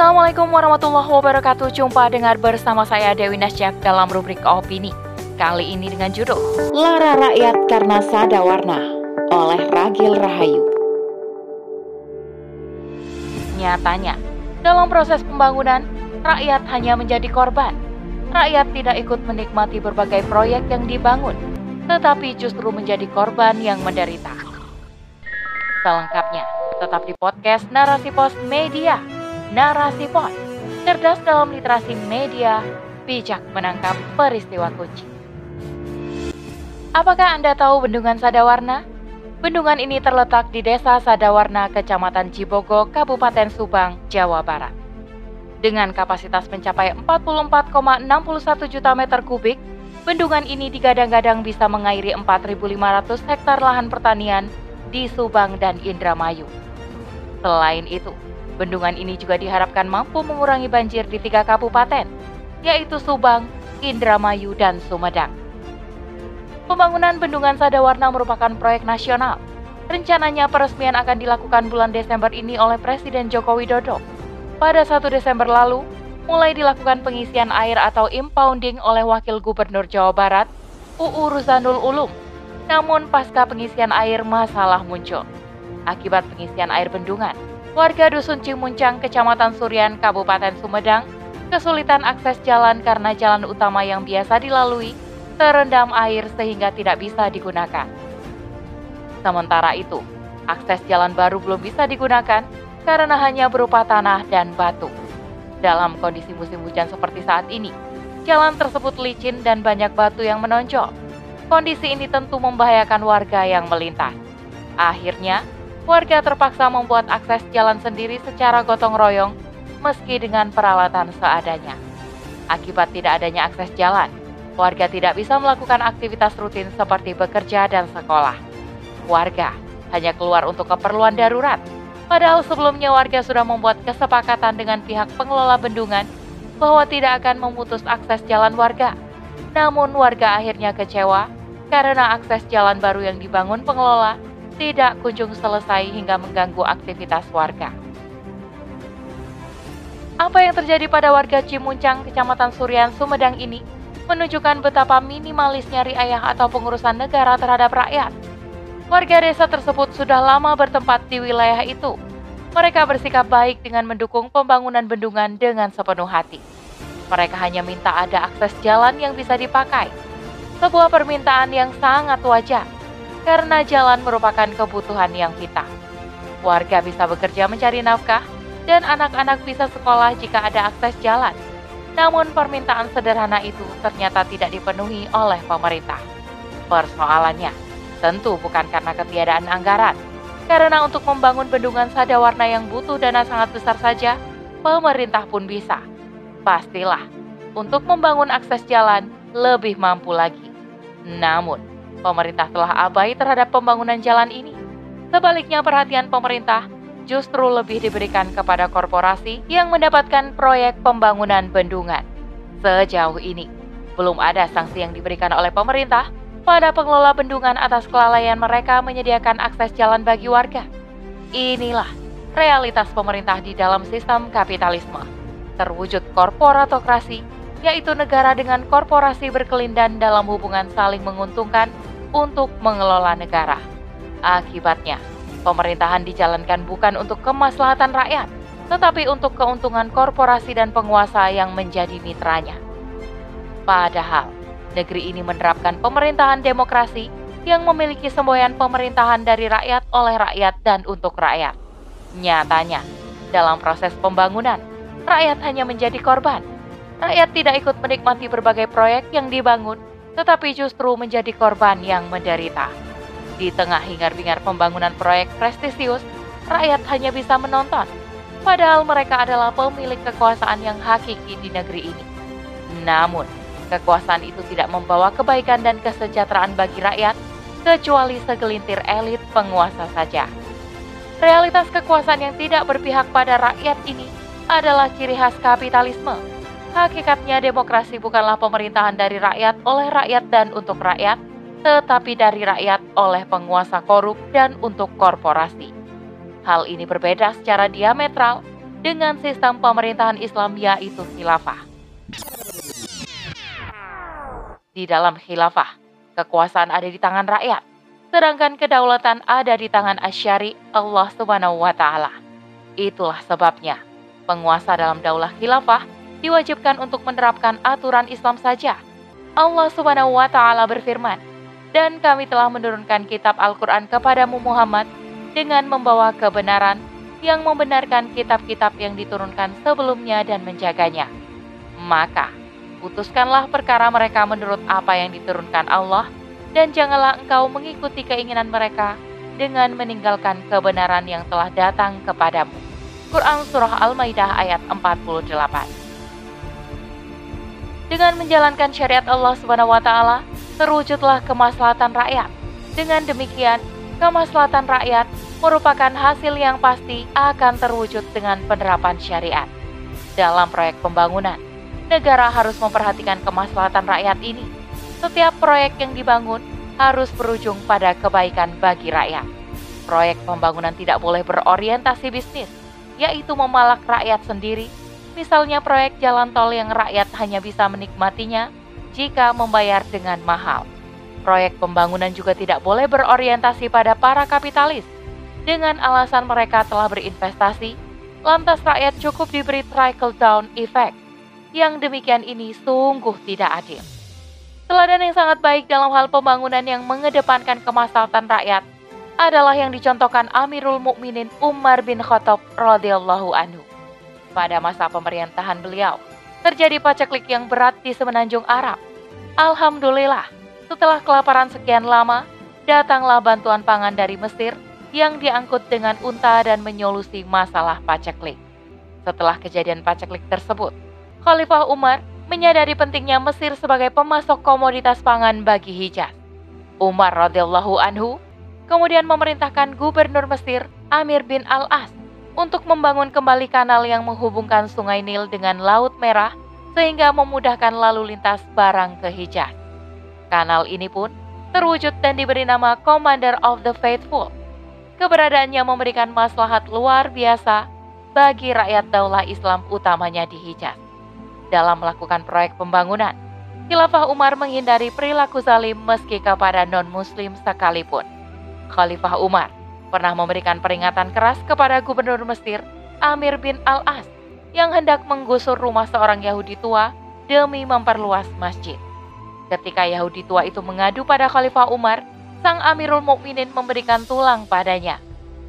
Assalamualaikum warahmatullahi wabarakatuh. Jumpa dengar bersama saya Dewi Nasjak dalam rubrik Opini. Kali ini dengan judul Lara Rakyat Karena Sada Warna oleh Ragil Rahayu. Nyatanya, dalam proses pembangunan, rakyat hanya menjadi korban. Rakyat tidak ikut menikmati berbagai proyek yang dibangun, tetapi justru menjadi korban yang menderita. Selengkapnya, tetap di podcast Narasi Pos Media. Narasi Pos, cerdas dalam literasi media, bijak menangkap peristiwa kunci. Apakah Anda tahu Bendungan Sadawarna? Bendungan ini terletak di Desa Sadawarna, Kecamatan Cibogo, Kabupaten Subang, Jawa Barat. Dengan kapasitas mencapai 44,61 juta meter kubik, bendungan ini digadang-gadang bisa mengairi 4.500 hektar lahan pertanian di Subang dan Indramayu. Selain itu, Bendungan ini juga diharapkan mampu mengurangi banjir di tiga kabupaten, yaitu Subang, Indramayu, dan Sumedang. Pembangunan Bendungan Sadawarna merupakan proyek nasional. Rencananya peresmian akan dilakukan bulan Desember ini oleh Presiden Joko Widodo. Pada 1 Desember lalu, mulai dilakukan pengisian air atau impounding oleh Wakil Gubernur Jawa Barat, UU Ruzanul Ulum. Namun pasca pengisian air masalah muncul. Akibat pengisian air bendungan, warga Dusun Cimuncang, Kecamatan Suryan, Kabupaten Sumedang, kesulitan akses jalan karena jalan utama yang biasa dilalui terendam air sehingga tidak bisa digunakan. Sementara itu, akses jalan baru belum bisa digunakan karena hanya berupa tanah dan batu. Dalam kondisi musim hujan seperti saat ini, jalan tersebut licin dan banyak batu yang menonjol. Kondisi ini tentu membahayakan warga yang melintas. Akhirnya, warga terpaksa membuat akses jalan sendiri secara gotong royong meski dengan peralatan seadanya. Akibat tidak adanya akses jalan, warga tidak bisa melakukan aktivitas rutin seperti bekerja dan sekolah. Warga hanya keluar untuk keperluan darurat, padahal sebelumnya warga sudah membuat kesepakatan dengan pihak pengelola bendungan bahwa tidak akan memutus akses jalan warga. Namun warga akhirnya kecewa karena akses jalan baru yang dibangun pengelola tidak kunjung selesai hingga mengganggu aktivitas warga. Apa yang terjadi pada warga Cimuncang, Kecamatan Suryan, Sumedang ini menunjukkan betapa minimalisnya riayah atau pengurusan negara terhadap rakyat. Warga desa tersebut sudah lama bertempat di wilayah itu. Mereka bersikap baik dengan mendukung pembangunan bendungan dengan sepenuh hati. Mereka hanya minta ada akses jalan yang bisa dipakai. Sebuah permintaan yang sangat wajar karena jalan merupakan kebutuhan yang vital. Warga bisa bekerja mencari nafkah, dan anak-anak bisa sekolah jika ada akses jalan. Namun permintaan sederhana itu ternyata tidak dipenuhi oleh pemerintah. Persoalannya tentu bukan karena ketiadaan anggaran, karena untuk membangun bendungan sadawarna yang butuh dana sangat besar saja, pemerintah pun bisa. Pastilah, untuk membangun akses jalan lebih mampu lagi. Namun, pemerintah telah abai terhadap pembangunan jalan ini. Sebaliknya perhatian pemerintah justru lebih diberikan kepada korporasi yang mendapatkan proyek pembangunan bendungan. Sejauh ini, belum ada sanksi yang diberikan oleh pemerintah pada pengelola bendungan atas kelalaian mereka menyediakan akses jalan bagi warga. Inilah realitas pemerintah di dalam sistem kapitalisme. Terwujud korporatokrasi, yaitu negara dengan korporasi berkelindan dalam hubungan saling menguntungkan untuk mengelola negara. Akibatnya, pemerintahan dijalankan bukan untuk kemaslahatan rakyat, tetapi untuk keuntungan korporasi dan penguasa yang menjadi mitranya. Padahal, negeri ini menerapkan pemerintahan demokrasi yang memiliki semboyan pemerintahan dari rakyat oleh rakyat dan untuk rakyat. Nyatanya, dalam proses pembangunan, rakyat hanya menjadi korban. Rakyat tidak ikut menikmati berbagai proyek yang dibangun tetapi justru menjadi korban yang menderita. Di tengah hingar-bingar pembangunan proyek prestisius, rakyat hanya bisa menonton, padahal mereka adalah pemilik kekuasaan yang hakiki di negeri ini. Namun, kekuasaan itu tidak membawa kebaikan dan kesejahteraan bagi rakyat, kecuali segelintir elit penguasa saja. Realitas kekuasaan yang tidak berpihak pada rakyat ini adalah ciri khas kapitalisme Hakikatnya demokrasi bukanlah pemerintahan dari rakyat oleh rakyat dan untuk rakyat, tetapi dari rakyat oleh penguasa korup dan untuk korporasi. Hal ini berbeda secara diametral dengan sistem pemerintahan Islam yaitu khilafah. Di dalam khilafah, kekuasaan ada di tangan rakyat, sedangkan kedaulatan ada di tangan asyari Allah Subhanahu wa taala. Itulah sebabnya penguasa dalam daulah khilafah diwajibkan untuk menerapkan aturan Islam saja. Allah Subhanahu wa taala berfirman, "Dan kami telah menurunkan kitab Al-Qur'an kepadamu Muhammad dengan membawa kebenaran yang membenarkan kitab-kitab yang diturunkan sebelumnya dan menjaganya." Maka putuskanlah perkara mereka menurut apa yang diturunkan Allah, dan janganlah engkau mengikuti keinginan mereka dengan meninggalkan kebenaran yang telah datang kepadamu. Quran Surah Al-Maidah ayat 48 Dengan menjalankan syariat Allah taala, terwujudlah kemaslahatan rakyat. Dengan demikian, kemaslahatan rakyat merupakan hasil yang pasti akan terwujud dengan penerapan syariat dalam proyek pembangunan negara harus memperhatikan kemaslahatan rakyat ini. Setiap proyek yang dibangun harus berujung pada kebaikan bagi rakyat. Proyek pembangunan tidak boleh berorientasi bisnis, yaitu memalak rakyat sendiri. Misalnya proyek jalan tol yang rakyat hanya bisa menikmatinya jika membayar dengan mahal. Proyek pembangunan juga tidak boleh berorientasi pada para kapitalis. Dengan alasan mereka telah berinvestasi, lantas rakyat cukup diberi trickle down effect yang demikian ini sungguh tidak adil. Teladan yang sangat baik dalam hal pembangunan yang mengedepankan kemaslahatan rakyat adalah yang dicontohkan Amirul Mukminin Umar bin Khattab radhiyallahu anhu. Pada masa pemerintahan beliau, terjadi paceklik yang berat di semenanjung Arab. Alhamdulillah, setelah kelaparan sekian lama, datanglah bantuan pangan dari Mesir yang diangkut dengan unta dan menyolusi masalah paceklik. Setelah kejadian paceklik tersebut, Khalifah Umar menyadari pentingnya Mesir sebagai pemasok komoditas pangan bagi Hijaz. Umar radhiyallahu anhu kemudian memerintahkan gubernur Mesir Amir bin Al-As untuk membangun kembali kanal yang menghubungkan Sungai Nil dengan Laut Merah sehingga memudahkan lalu lintas barang ke Hijaz. Kanal ini pun terwujud dan diberi nama Commander of the Faithful. Keberadaannya memberikan maslahat luar biasa bagi rakyat daulah Islam utamanya di Hijaz dalam melakukan proyek pembangunan. Khilafah Umar menghindari perilaku zalim meski kepada non-muslim sekalipun. Khalifah Umar pernah memberikan peringatan keras kepada gubernur Mesir, Amir bin Al-As, yang hendak menggusur rumah seorang Yahudi tua demi memperluas masjid. Ketika Yahudi tua itu mengadu pada Khalifah Umar, sang Amirul Mukminin memberikan tulang padanya.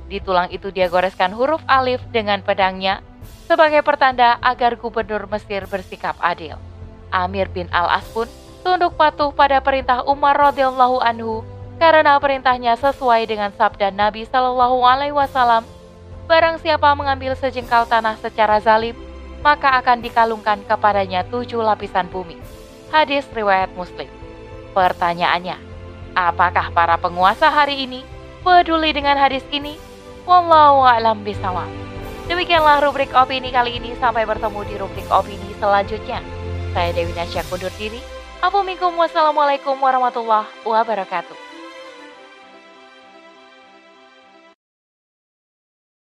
Di tulang itu dia goreskan huruf alif dengan pedangnya sebagai pertanda agar gubernur Mesir bersikap adil. Amir bin Al-As pun tunduk patuh pada perintah Umar radhiyallahu anhu karena perintahnya sesuai dengan sabda Nabi Shallallahu alaihi wasallam, barang siapa mengambil sejengkal tanah secara zalim, maka akan dikalungkan kepadanya tujuh lapisan bumi. Hadis riwayat Muslim. Pertanyaannya, apakah para penguasa hari ini peduli dengan hadis ini? Wallahu a'lam bishawab. Demikianlah rubrik opini kali ini. Sampai bertemu di rubrik opini selanjutnya. Saya Dewi Nasya kundur diri. Assalamualaikum warahmatullahi wabarakatuh.